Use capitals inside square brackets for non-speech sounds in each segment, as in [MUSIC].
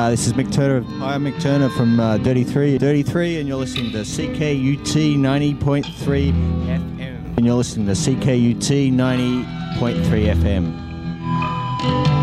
Uh, this is Mick Turner. Hi, I'm Mick Turner from uh, Dirty Three, Dirty Three, and you're listening to CKUT 90.3 FM. And you're listening to CKUT 90.3 FM.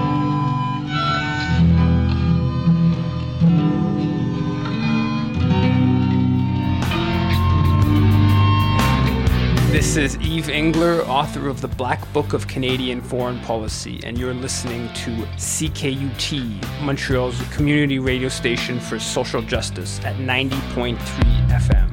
This is Yves Engler, author of The Black Book of Canadian Foreign Policy, and you're listening to CKUT, Montreal's community radio station for social justice at 90.3 FM.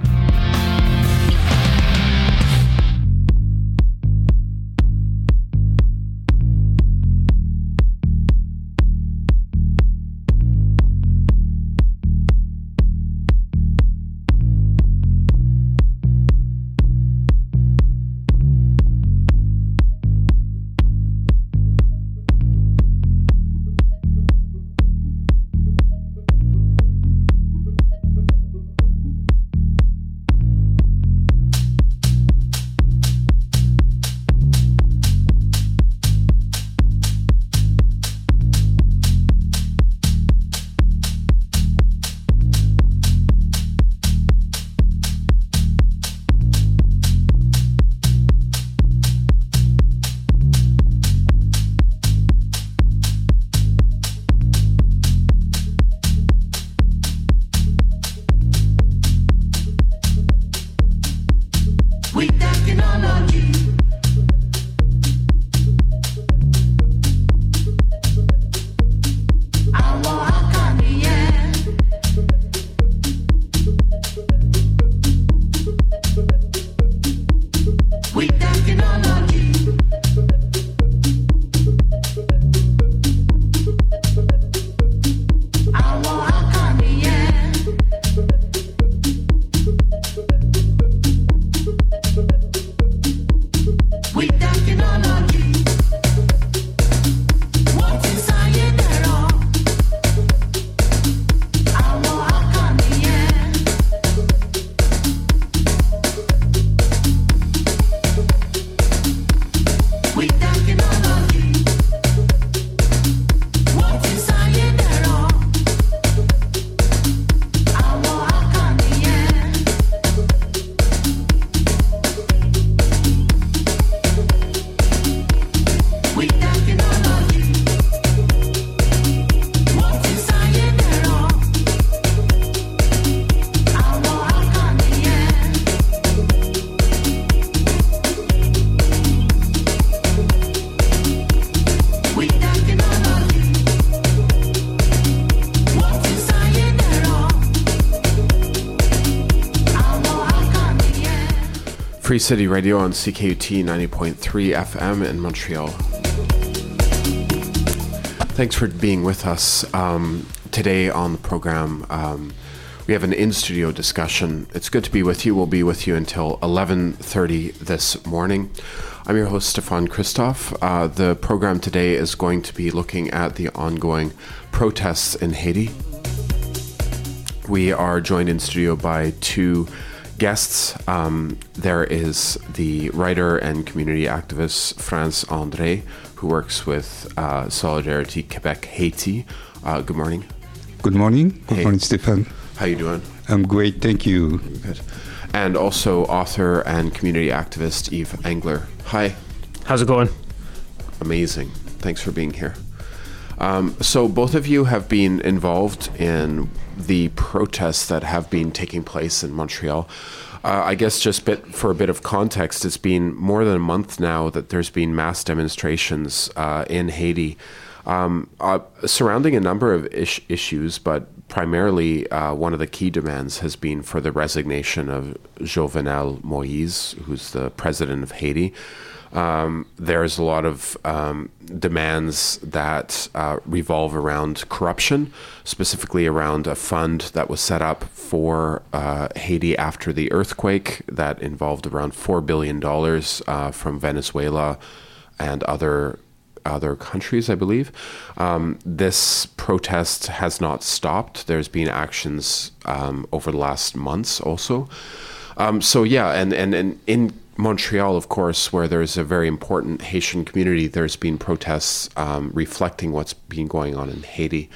Free City Radio on CKUT 90.3 FM in Montreal. Thanks for being with us um, today on the program. Um, we have an in-studio discussion. It's good to be with you. We'll be with you until 11:30 this morning. I'm your host Stefan Christoff. Uh, the program today is going to be looking at the ongoing protests in Haiti. We are joined in studio by two guests. Um, there is the writer and community activist Frantz André, who works with uh, Solidarity Quebec Haiti. Uh, good morning. Good morning. Good Hey. morning, Stefan. How are you doing? I'm great, thank you. Good. And also author and community activist Yves Engler. Hi. How's it going? Amazing. Thanks for being here. Um, so, both of you have been involved in the protests that have been taking place in Montreal. Uh, I guess just bit for a bit of context, it's been more than a month now that there's been mass demonstrations uh, in Haiti um, uh, surrounding a number of issues, but primarily uh, one of the key demands has been for the resignation of Jovenel Moise, who's the president of Haiti. Um, there's a lot of um, demands that uh, revolve around corruption, specifically around a fund that was set up for uh, Haiti after the earthquake that involved around $4 billion uh, from Venezuela and other other countries, I believe. Um, this protest has not stopped. There's been actions um, over the last months also. Um, so yeah, and, and, and in Montreal, of course, where there's a very important Haitian community, there's been protests um, reflecting what's been going on in Haiti.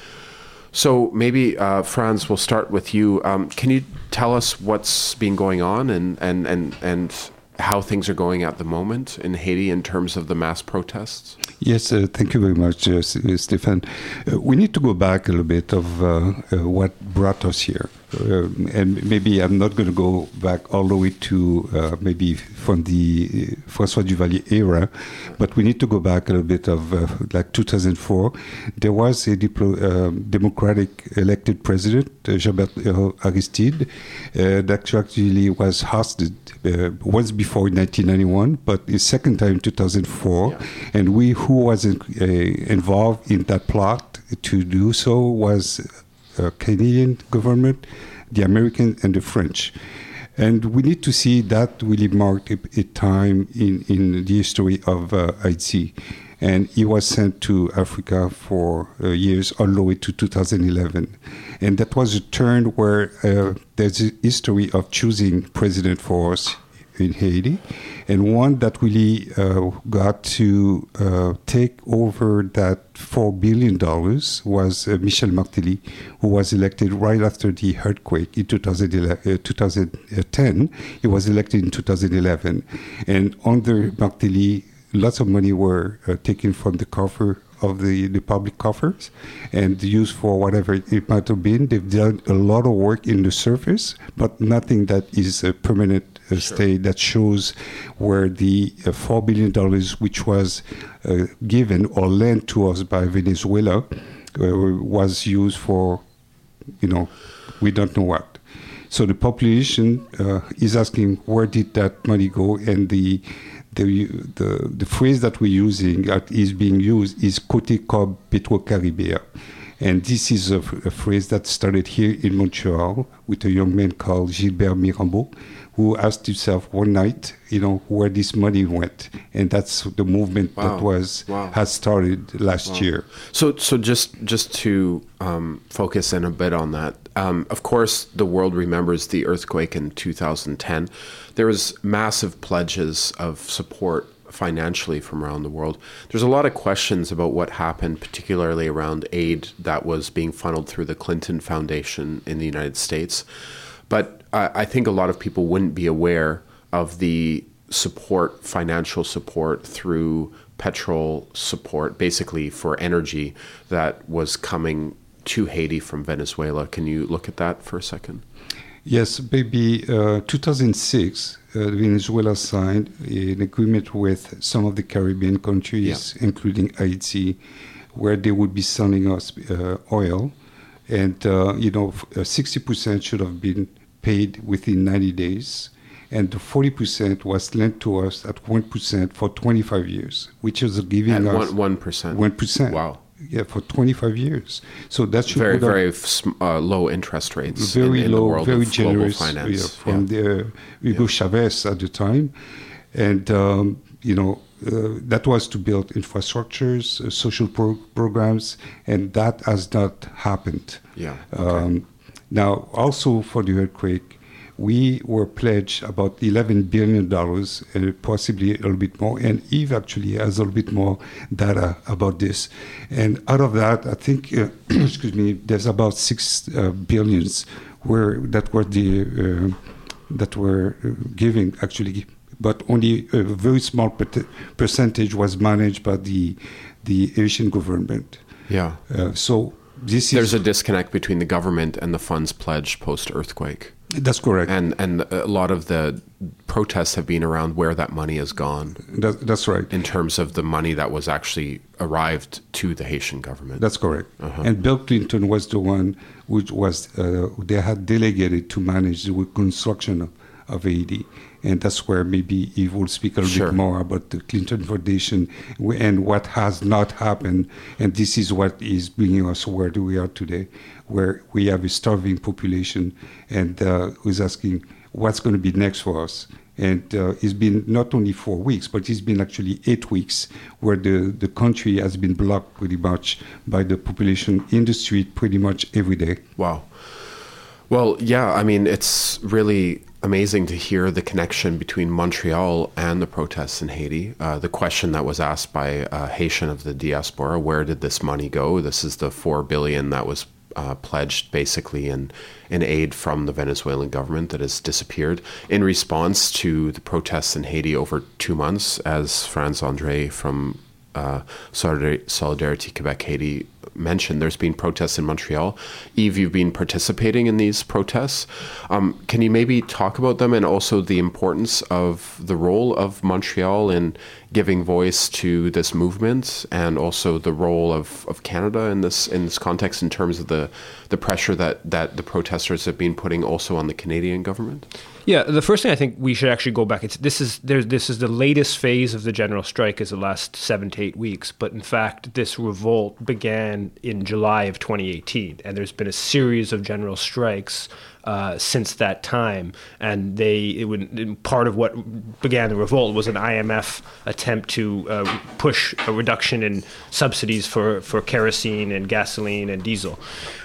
So maybe uh, Frantz, we'll start with you. Um, can you tell us what's been going on and, and, and, and how things are going at the moment in Haiti in terms of the mass protests? Yes, uh, thank you very much, uh, uh, Stefan. Uh, we need to go back a little bit of uh, uh, what brought us here. Uh, and maybe I'm not going to go back all the way to uh, maybe from the uh, François Duvalier era, but we need to go back a little bit of uh, like 2004. There was a diplo- um democratic elected president, uh, Jean-Bert uh, Aristide, uh, that actually was hosted uh, once before in 1991, but the second time in 2004. And we who was in, uh, involved in that plot to do so was uh, Canadian government, the American, and the French. And we need to see that really marked a, a time in, in the history of uh, Haiti. And he was sent to Africa for uh, years all the way to 2011. And that was a turn where uh, there's a history of choosing president for us in Haiti, and one that really uh, got to uh, take over that four billion dollars was uh, Michel Martelly, who was elected right after the earthquake in 2011, uh, 2010. He was elected in 2011, and under Martelly, lots of money were uh, taken from the coffer of the, the public coffers and used for whatever it might have been. They've done a lot of work in the surface, but nothing that is permanent uh, stay that shows where the uh, $4 billion, which was uh, given or lent to us by Venezuela, uh, was used for, you know, we don't know what. So the population uh, is asking where did that money go, and the the the, the phrase that we're using that is being used is "Côté Cob PetroCaribe a," and this is a, a phrase that started here in Montreal with a young man called Gilbert Mirambeau, who asked himself one night, you know, where this money went, and that's the movement Wow. that was Wow. has started last year. So, so just just to um, focus in a bit on that. Um, of course, the world remembers the earthquake in 2010. There was massive pledges of support financially from around the world. There's a lot of questions about what happened, particularly around aid that was being funneled through the Clinton Foundation in the United States. But I, I think a lot of people wouldn't be aware of the support, financial support through petrol support, basically for energy that was coming to Haiti from Venezuela. Can you look at that for a second? Yes, maybe uh, 2006, uh, Venezuela signed an agreement with some of the Caribbean countries, including Haiti, where they would be selling us uh, oil, and uh, you know, uh, 60% should have been paid within 90 days, and the 40% was lent to us at 1% for 25 years, which is giving At us one one percent. one percent. Wow. Yeah, for 25 years. So that should Very very uh, low interest rates. very in, the low, very generous finance. yeah, from the, uh, Hugo Chavez at the time, and um, you know uh, that was to build infrastructures, uh, social pro- programs, and that has not happened. Yeah, Um, now, also for the earthquake, we were pledged about eleven billion dollars, uh, possibly a little bit more. And Yves actually has a little bit more data about this. And out of that, I think, uh, [CLEARS THROAT] excuse me, there's about six uh, billions where that were the uh, that were uh, giving actually, but only a very small per- percentage was managed by the the Haitian government. Yeah. Uh, so this There's a disconnect between the government and the funds pledged post earthquake. that's correct. And and a lot of the protests have been around where that money has gone That, that's right. in terms of the money that was actually arrived to the Haitian government. That's correct. Uh-huh. And Bill Clinton was the one which was uh, they had delegated to manage the reconstruction of, of Haiti, and that's where maybe Yves will speak a little Sure. bit more about the Clinton Foundation and what has not happened. And this is what is bringing us where we are today, where we have a starving population, and uh, who's asking what's going to be next for us. And uh, it's been not only four weeks, but it's been actually eight weeks where the, the country has been blocked pretty much by the population in the street pretty much every day. Wow. Well, yeah, I mean, it's really amazing to hear the connection between Montreal and the protests in Haiti. Uh, the question that was asked by a Haitian of the diaspora, where did this money go? This is the four billion that was uh, pledged basically in, in aid from the Venezuelan government that has disappeared in response to the protests in Haiti over two months, as Frantz Andre from uh, Solidarity Quebec Haiti mentioned. There's been protests in Montreal. Yves, you've been participating in these protests. Um, can you maybe talk about them and also the importance of the role of Montreal in giving voice to this movement and also the role of, of Canada in this in this context in terms of the, the pressure that, that the protesters have been putting also on the Canadian government? Yeah, the first thing I think we should actually go back. It's this is there's this is the latest phase of the general strike is the last seven to eight weeks. But in fact, this revolt began in July of 2018, and there's been a series of general strikes uh, since that time. And they it would part of what began the revolt was an IMF attempt to uh, push a reduction in subsidies for for kerosene and gasoline and diesel.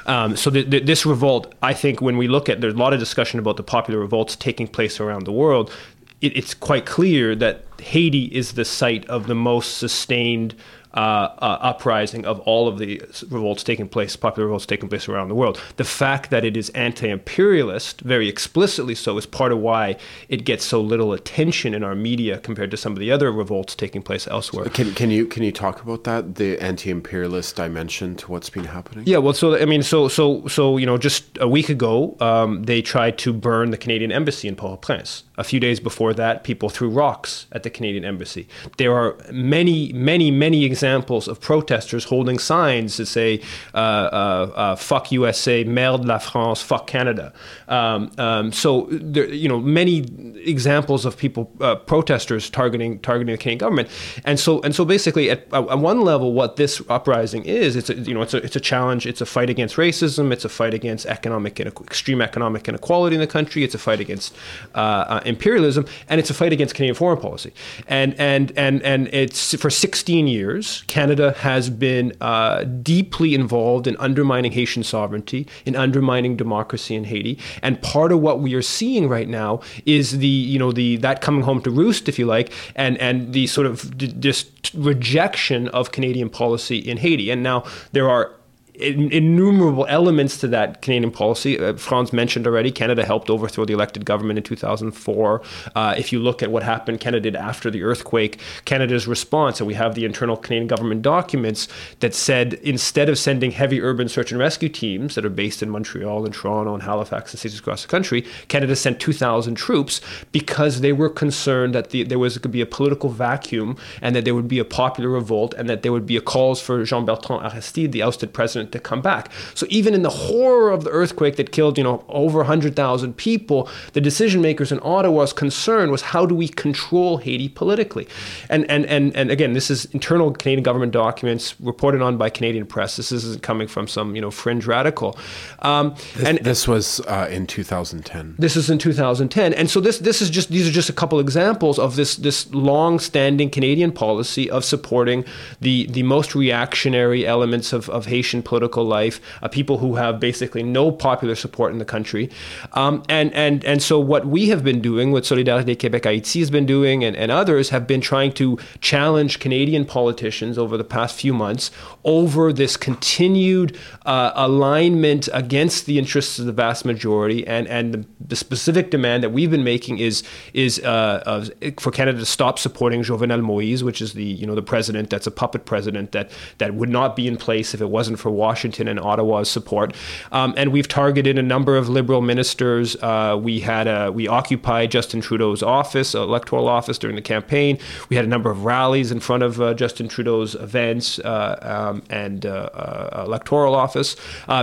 Um, so th- th- this revolt, I think, when we look at there's a lot of discussion about the popular revolts taking place around the world. It, it's quite clear that Haiti is the site of the most sustained uh, uh, uprising of all of the revolts taking place, popular revolts taking place around the world. The fact that it is anti-imperialist, very explicitly so, is part of why it gets so little attention in our media compared to some of the other revolts taking place elsewhere. Can, can you can you talk about that the anti-imperialist dimension to what's been happening? Yeah, well, so I mean, so so so you know, just a week ago, um, they tried to burn the Canadian embassy in Port-au-Prince. A few days before that, people threw rocks at the Canadian embassy. There are many, many, many examples of protesters holding signs that say uh, uh, uh, "Fuck USA," "Merde la France," "Fuck Canada." Um, um, so there, you know, many examples of people uh, protesters targeting targeting the Canadian government, and so and so basically, at, at one level, what this uprising is, it's a, you know, it's a it's a challenge. It's a fight against racism. It's a fight against economic extreme economic inequality in the country. It's a fight against uh, imperialism, and it's a fight against Canadian foreign policy. And and and and it's for 16 years, Canada has been uh, deeply involved in undermining Haitian sovereignty, in undermining democracy in Haiti. And part of what we are seeing right now is the you know the that coming home to roost, if you like, and and the sort of d- just rejection of Canadian policy in Haiti. And now there are innumerable elements to that Canadian policy. Uh, Frantz mentioned already, Canada helped overthrow the elected government in 2004. Uh, if you look at what happened, Canada did after the earthquake, Canada's response, and we have the internal Canadian government documents that said instead of sending heavy urban search and rescue teams that are based in Montreal and Toronto and Halifax and cities across the country, Canada sent 2,000 troops because they were concerned that the, there was going to be a political vacuum and that there would be a popular revolt and that there would be a calls for Jean Bertrand Aristide, the ousted president, to come back. So even in the horror of the earthquake that killed, you know, over 100,000 people, the decision makers in Ottawa's concern was how do we control Haiti politically? And and and and again, this is internal Canadian government documents reported on by Canadian press. This isn't coming from some you know fringe radical. Um, and This was uh, in 2010. this is in 2010, and so this this is just these are just a couple examples of this this long-standing Canadian policy of supporting the the most reactionary elements of, of Haitian political life, uh, people who have basically no popular support in the country, um, and and and so what we have been doing, what Solidarité Québec Haïti has been doing, and, and others have been trying to challenge Canadian politicians over the past few months over this continued uh, alignment against the interests of the vast majority, and and the, the specific demand that we've been making is is uh, for Canada to stop supporting Jovenel Moïse, which is the you know the president that's a puppet president that that would not be in place if it wasn't for Washington and Ottawa's support. Um, and we've targeted a number of liberal ministers. Uh, we had a, we occupied Justin Trudeau's office, electoral office during the campaign. We had a number of rallies in front of uh, Justin Trudeau's events uh, um, and uh, uh, electoral office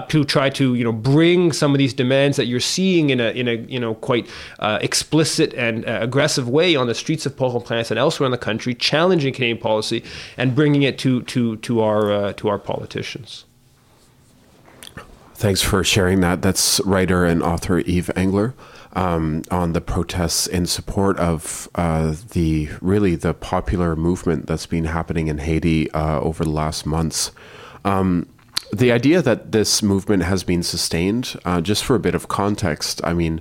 to try to you know bring some of these demands that you're seeing in a in a you know quite explicit and aggressive way on the streets of Port-au-Prince and elsewhere in the country, challenging Canadian policy and bringing it to to to our uh, to our politicians. Thanks for sharing that. That's writer and author Yves Engler um, on the protests in support of uh, the really the popular movement that's been happening in Haiti uh, over the last months. Um, the idea that this movement has been sustained, uh, just for a bit of context, I mean,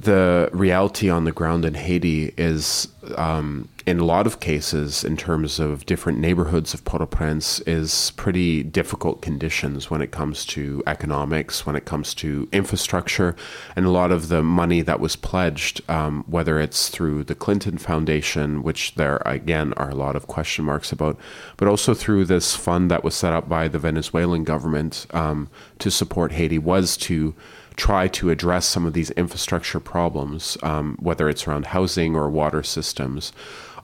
the reality on the ground in Haiti is, um, in a lot of cases, in terms of different neighborhoods of Port-au-Prince, is pretty difficult conditions when it comes to economics, when it comes to infrastructure, and a lot of the money that was pledged, um, whether it's through the Clinton Foundation, which there again are a lot of question marks about, but also through this fund that was set up by the Venezuelan government um, to support Haiti, was to try to address some of these infrastructure problems, um, whether it's around housing or water systems.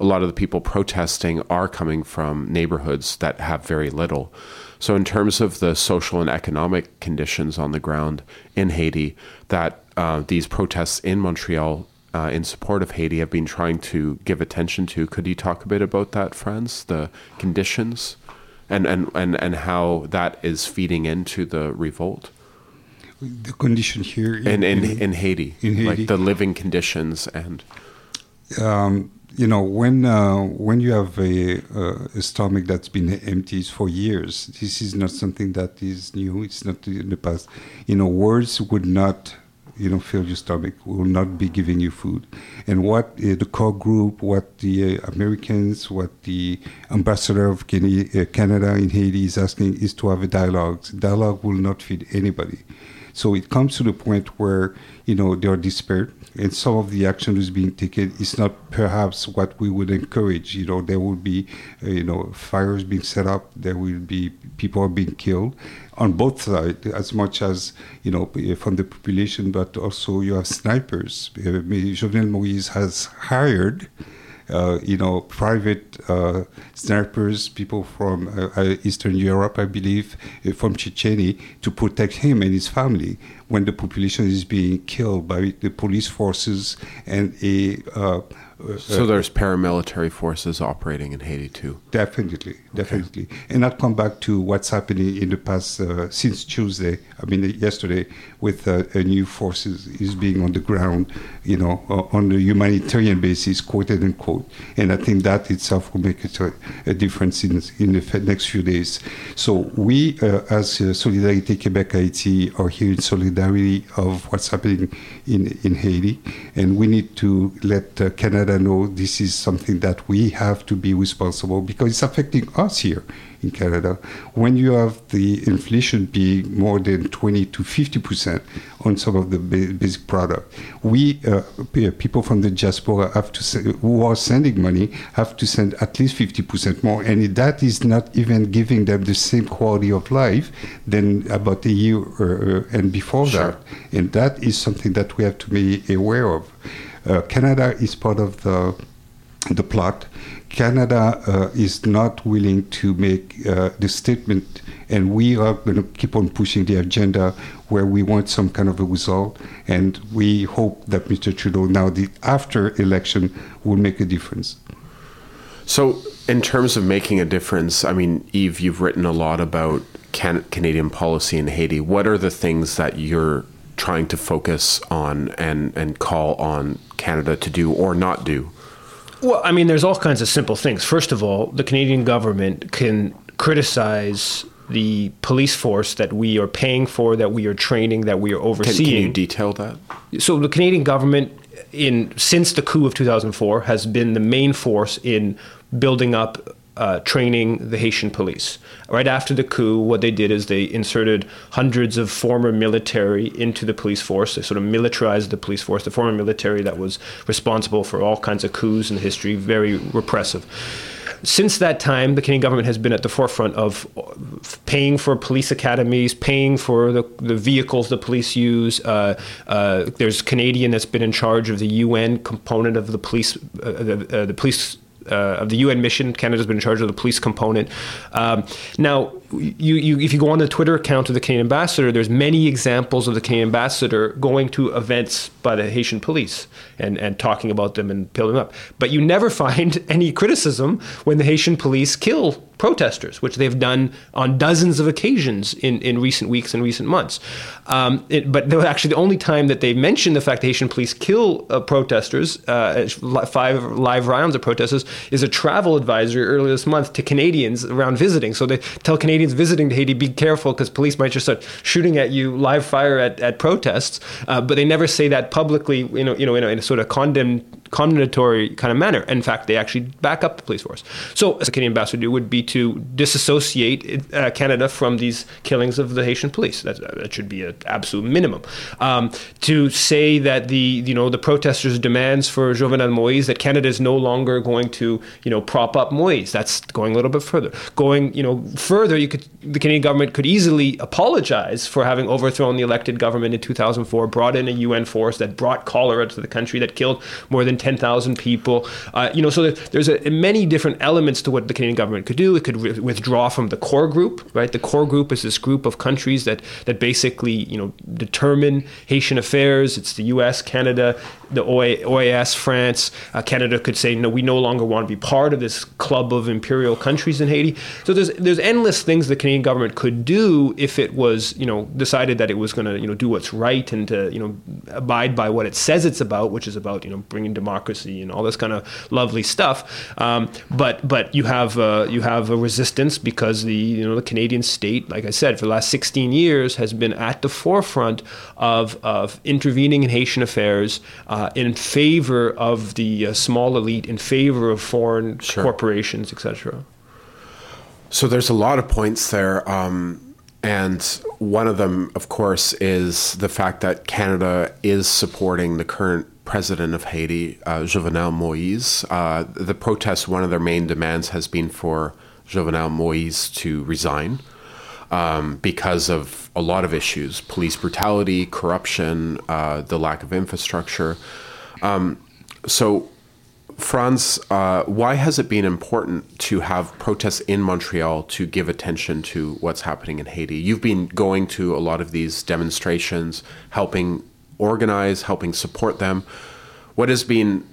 A lot of the people protesting are coming from neighborhoods that have very little. So, in terms of the social and economic conditions on the ground in Haiti, that uh, these protests in Montreal uh, in support of Haiti have been trying to give attention to. Could you talk a bit about that, friends? The conditions and, and, and, and how that is feeding into the revolt? The condition here in in, in Haiti, in Haiti. like the living conditions and um, you know when uh, when you have a, uh, a stomach that's been empty for years, this is not something that is new. It's not in the past. You know, words would not you know fill your stomach. Will not be giving you food. And what uh, the core group, what the uh, Americans, what the ambassador of uh, Canada in Haiti is asking is to have a dialogue. Dialogue will not feed anybody. So it comes to the point where you know they are despair, and some of the action is being taken is not perhaps what we would encourage. You know, there will be uh, you know fires being set up, there will be people are being killed on both sides, as much as you know uh, from the population, but also you have snipers. Uh, Jovenel Moïse has hired you know, private uh, snipers, people from uh, uh, Eastern Europe, I believe, uh, from Chechnya, to protect him and his family when the population is being killed by the police forces and a. Uh, uh, so there's paramilitary forces operating in Haiti too. Definitely, definitely. And I'll come back to what's happening in the past uh, since Tuesday. I mean, yesterday, with uh, a new forces is being on the ground, you know, uh, on a humanitarian basis, quote unquote. And I think that itself will make it a, a difference in in the next few days. So we, uh, as uh, Solidarité Québec Haiti, are here in solidarity of what's happening in in Haiti, and we need to let uh, Canada know this is something that we have to be responsible because it's affecting us here in Canada. When you have the inflation being more than 20 to 50 percent on some of the basic product, we uh, people from the diaspora have to who are sending money have to send at least 50 percent more, and that is not even giving them the same quality of life than about a year uh, and before Sure. that, and that is something that we have to be aware of. Uh, Canada is part of the the plot. Canada uh, is not willing to make uh, the statement, and we are going to keep on pushing the agenda where we want some kind of a result. And we hope that Mr. Trudeau, now the after election, will make a difference. So, in terms of making a difference, I mean, Yves, you've written a lot about can- Canadian policy in Haiti. What are the things that you're trying to focus on and, and call on Canada to do or not do? Well, I mean, there's all kinds of simple things. First of all, the Canadian government can criticize the police force that we are paying for, that we are training, that we are Can, overseeing. can you detail that? so the Canadian government, in since the coup of 2004, has been the main force in building up. Uh, training the Haitian police. Right after the coup, what they did is they inserted hundreds of former military into the police force. They sort of militarized the police force, the former military that was responsible for all kinds of coups in history, very repressive. Since that time, the Canadian government has been at the forefront of paying for police academies, paying for the, the vehicles the police use. Uh, uh, there's Canadian that's been in charge of the UN component of the police, uh, the, uh, the police. Uh, of the UN mission, Canada's been in charge of the police component. Um, now, you, you, if you go on the Twitter account of the Canadian ambassador, there's many examples of the Canadian ambassador going to events by the Haitian police and, and talking about them and building up. But you never [LAUGHS] find any criticism when the Haitian police kill protesters, which they've done on dozens of occasions in, in recent weeks and recent months. Um, it, but they were actually the only time that they mentioned the fact that Haitian police kill uh, protesters, uh, five live rounds of protesters, is a travel advisory earlier this month to Canadians around visiting. So they tell Canadians visiting to Haiti, be careful because police might just start shooting at you, live fire at, at protests. Uh, but they never say that publicly, you know, you know, in a, in a sort of condemn, condemnatory kind of manner. In fact, they actually back up the police force. So, as a Canadian ambassador do would be to disassociate uh, Canada from these killings of the Haitian police. That, that should be an absolute minimum. Um, to say that the you know the protesters' demands for Jovenel Moïse that Canada is no longer going to you know prop up Moïse. That's going a little bit further. Going you know further, you could the Canadian government could easily apologize for having overthrown the elected government in 2004, brought in a UN force that brought cholera to the country that killed more than 10,000 people. Uh, you know, so there's a, many different elements to what the Canadian government could do. It could wi- withdraw from the core group, right? The core group is this group of countries that that basically you know determine Haitian affairs. It's the U.S., Canada, the OAS, France. Uh, Canada could say no, we no longer want to be part of this club of imperial countries in Haiti. So there's there's endless things the Canadian government could do if it was you know decided that it was going to you know do what's right and to you know abide by what it says it's about, which is about you know bringing democracy and all this kind of lovely stuff. Um, but but you have uh, you have a resistance because the you know the Canadian state, like I said, for the last 16 years has been at the forefront of of intervening in Haitian affairs uh, in favor of the uh, small elite, in favor of foreign Sure. corporations, etc. So there's a lot of points there. Um, and one of them, of course, is the fact that Canada is supporting the current president of Haiti, uh, Jovenel Moïse. Uh, the protests, one of their main demands has been for Jovenel Moïse to resign um, because of a lot of issues police brutality, corruption, uh, the lack of infrastructure. Um, so, Frantz, uh, why has it been important to have protests in Montreal to give attention to what's happening in Haiti? You've been going to a lot of these demonstrations, helping organize, helping support them. What has been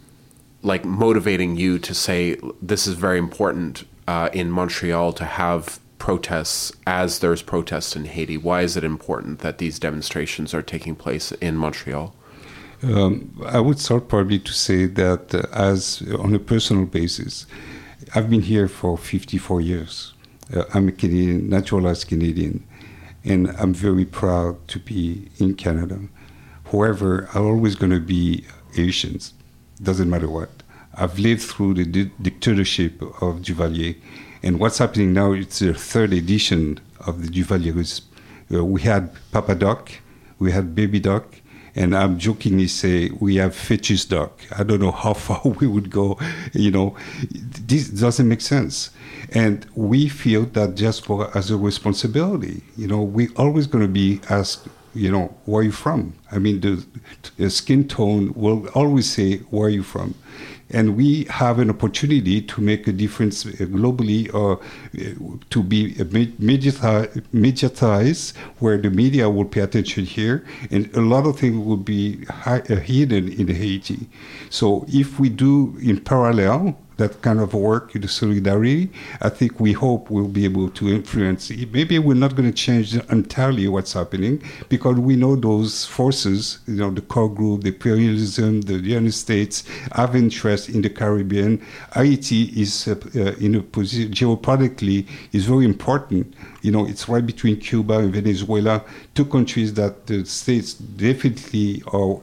like motivating you to say this is very important uh, in Montreal to have protests as there's protests in Haiti? Why is it important that these demonstrations are taking place in Montreal? Um, I would start probably to say that uh, as on a personal basis, I've been here for 54 years. Uh, I'm a Canadian, naturalized Canadian, and I'm very proud to be in Canada. However, I'm always going to be Haitians, doesn't matter what. I've lived through the di- dictatorship of Duvalier, and what's happening now, it's the third edition of the Duvalierism. Uh, we had Papa Doc, we had Baby Doc, and I'm jokingly say we have fetish Doc. I don't know how [LAUGHS] far we would go. You know, this doesn't make sense, and we feel that just for as a responsibility. You know, we're always going to be asked. You know, where are you from? I mean, the, the skin tone will always say, where are you from? And we have an opportunity to make a difference uh, globally or uh, to be uh, me- mediatized where the media will pay attention here and a lot of things will be hidden in Haiti. So if we do in parallel that kind of work, the solidarity, I think we hope we'll be able to influence. Maybe we're not going to change entirely what's happening because we know those forces, you know, the core group, the imperialism, the United States have interest in the Caribbean. Haiti is uh, uh, in a position geopolitically is very important. You know, it's right between Cuba and Venezuela, two countries that the states definitely are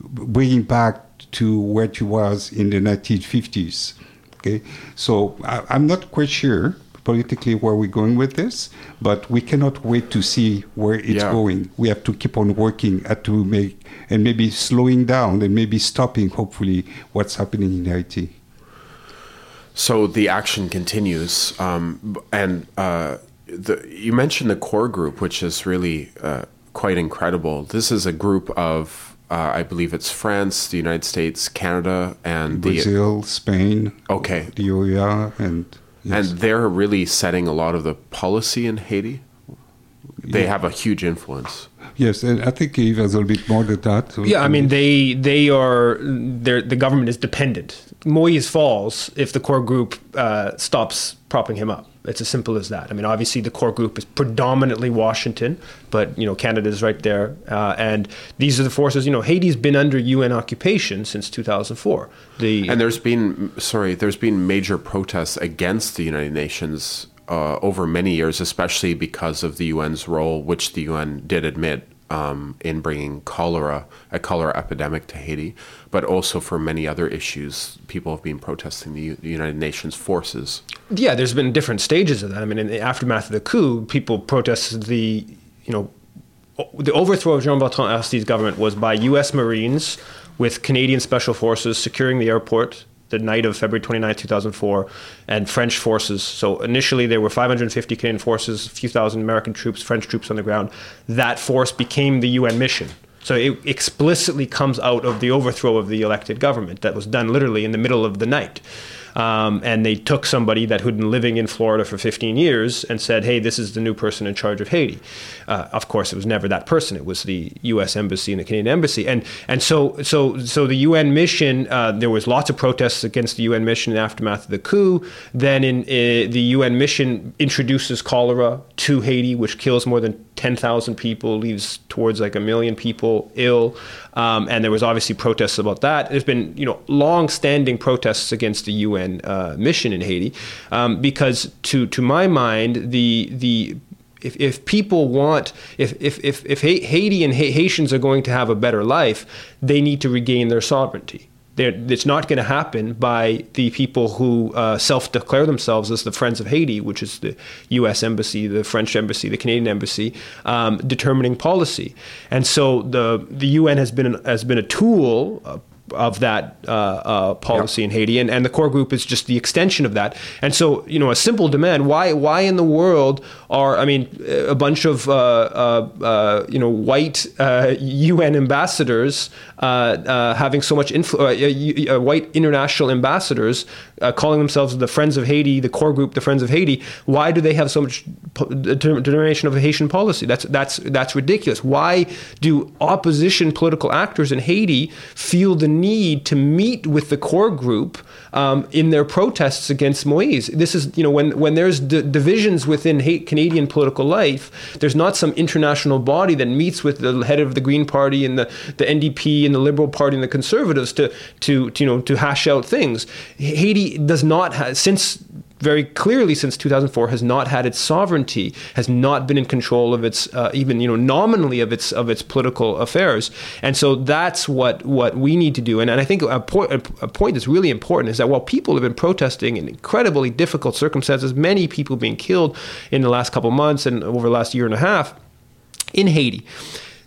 bringing back to where it was in the 1950s. Okay, so I, I'm not quite sure politically where we're going with this, but we cannot wait to see where it's Yeah. going. We have to keep on working at to make and maybe slowing down and maybe stopping, hopefully, what's happening in Haiti. So the action continues, um, and uh, the, you mentioned the core group, which is really uh, quite incredible. This is a group of, uh, I believe it's France, the United States, Canada, and the Brazil, Spain, okay, the OEA, and yes. and they're really setting a lot of the policy in Haiti. They have a huge influence. yes, and I think Yves has a little bit more than that. Yeah, I mean they they are the government is dependent. Moise falls if the core group uh, stops propping him up. It's as simple as that. I mean, obviously the core group is predominantly Washington, but you know Canada is right there, uh, and these are the forces. You know, Haiti's been under UN occupation since 2004. The And there's been sorry, there's been major protests against the United Nations uh, over many years, especially because of the UN's role, which the UN did admit um, in bringing cholera, a cholera epidemic to Haiti, but also for many other issues. People have been protesting the, U- the United Nations forces. yeah, there's been different stages of that. I mean, in the aftermath of the coup, people protested the, you know, the overthrow of Jean-Bertrand Aristide's government was by U.S. Marines with Canadian Special Forces securing the airport the night of February 29, 2004, and French forces. So initially there were 550 Canadian forces, a few thousand American troops, French troops on the ground. That force became the UN mission. So it explicitly comes out of the overthrow of the elected government that was done literally in the middle of the night. Um, and they took somebody that had been living in Florida for 15 years and said, "Hey, this is the new person in charge of Haiti." Uh, of course, it was never that person. It was the U.S. embassy and the Canadian embassy. And and so so so the UN mission. Uh, there was lots of protests against the UN mission in the aftermath of the coup. Then in uh, the UN mission introduces cholera to Haiti, which kills more than 10,000 people, leaves towards like a million people ill. Um, and there was obviously protests about that. There's been, you know, long-standing protests against the UN uh, mission in Haiti um, because, to to my mind, the the if, if people want, if, if, if, if Ha- Haiti and Ha- Haitians are going to have a better life, they need to regain their sovereignty. They're, it's not going to happen by the people who uh, self-declare themselves as the Friends of Haiti, which is the U.S. embassy, the French embassy, the Canadian embassy, um, determining policy. And so the the UN has been has been a tool. Uh, of that uh, uh, policy in Haiti, and, and the core group is just the extension of that. And so, you know, a simple demand: why why in the world are I mean, a bunch of uh, uh, uh, you know white uh, UN ambassadors uh, uh, having so much influence, uh, uh, white international ambassadors uh, calling themselves the Friends of Haiti, the core group, the Friends of Haiti. Why do they have so much determination of Haitian policy? That's that's that's ridiculous. Why do opposition political actors in Haiti feel the need to meet with the core group um, in their protests against Moise? This is you know when when there's d- divisions within Canadian political life, there's not some international body that meets with the head of the Green Party and the, the NDP and the Liberal Party and the Conservatives to to, to you know to hash out things. Haiti does not have since very clearly since 2004 has not had its sovereignty, has not been in control of its uh, even you know nominally of its of its political affairs, and so that's what what we need to do. And, and I think a, po- a a point that's really important is that while people have been protesting in incredibly difficult circumstances, many people being killed in the last couple months and over the last year and a half in Haiti.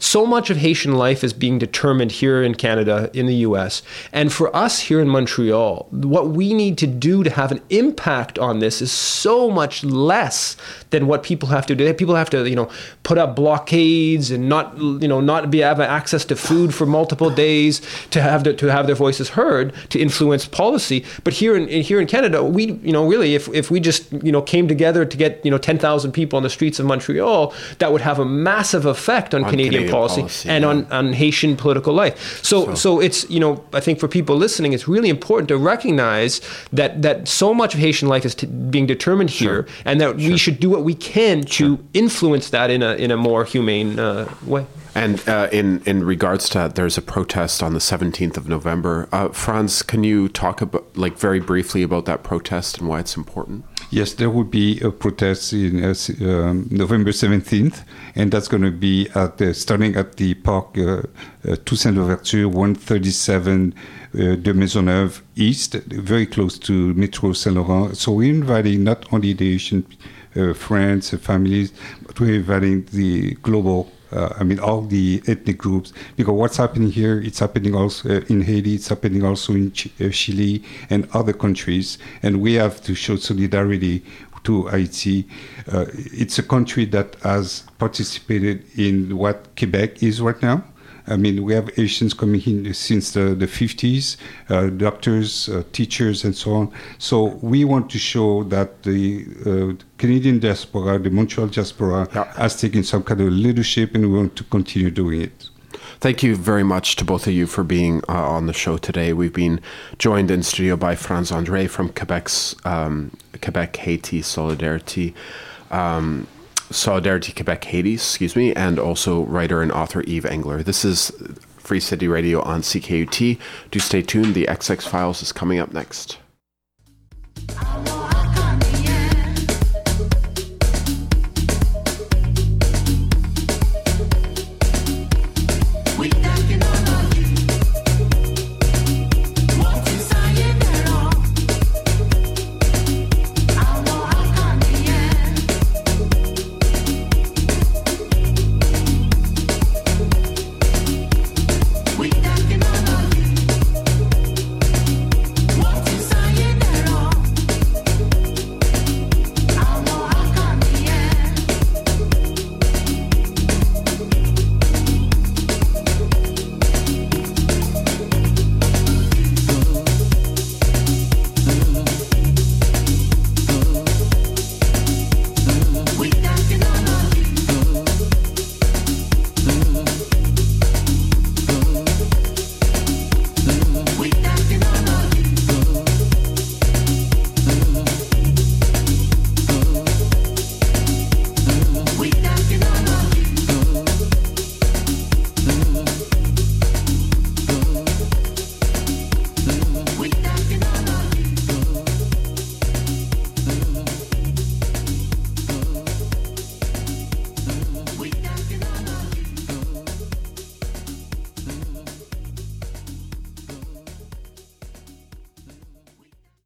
So much of Haitian life is being determined here in Canada, in the US. And for us here in Montreal, what we need to do to have an impact on this is so much less than what people have to do. People have to, you know, put up blockades and not, you know, not be have access to food for multiple days to have the, to have their voices heard to influence policy. But here in, in here in Canada, we, you know, really, if, if we just, you know, came together to get, you know, 10,000 people on the streets of Montreal, that would have a massive effect on, On Canadian, Canadian policy, policy, and yeah. on, on Haitian political life. So, so, it's, you know, I think for people listening, it's really important to recognize that, that so much of Haitian life is t- being determined here and that we should do what we can to influence that in a, in a more humane uh, way. And uh, in in regards to that, there's a protest on the 17th of November. Uh, Frantz, can you talk about like very briefly about that protest and why it's important? Yes, there will be a protest in uh, um, November 17th, and that's going to be at the, starting at the park uh, uh, Toussaint Louverture, 137 uh, de Maisonneuve East, very close to Metro Saint Laurent. So we're inviting not only the Haitian uh, friends and families, but we're inviting the global. Uh, I mean, all the ethnic groups, because what's happening here, it's happening also uh, in Haiti, it's happening also in uh, Chile and other countries, and we have to show solidarity to Haiti. It's a country that has participated in what Quebec is right now. I mean, we have Haitians coming in since the, the 50s, uh, doctors, uh, teachers, and so on. So we want to show that the uh, Canadian diaspora, the Montreal diaspora, Yeah. has taken some kind of leadership, and we want to continue doing it. Thank you very much to both of you for being uh, on the show today. We've been joined in studio by Frantz Andre from Quebec's um, Quebec Haiti Solidarity. Um, Solidarity Quebec Haiti, excuse me, and also writer and author Yves Engler. This is Free City Radio on CKUT. Do stay tuned. The XX Files is coming up next.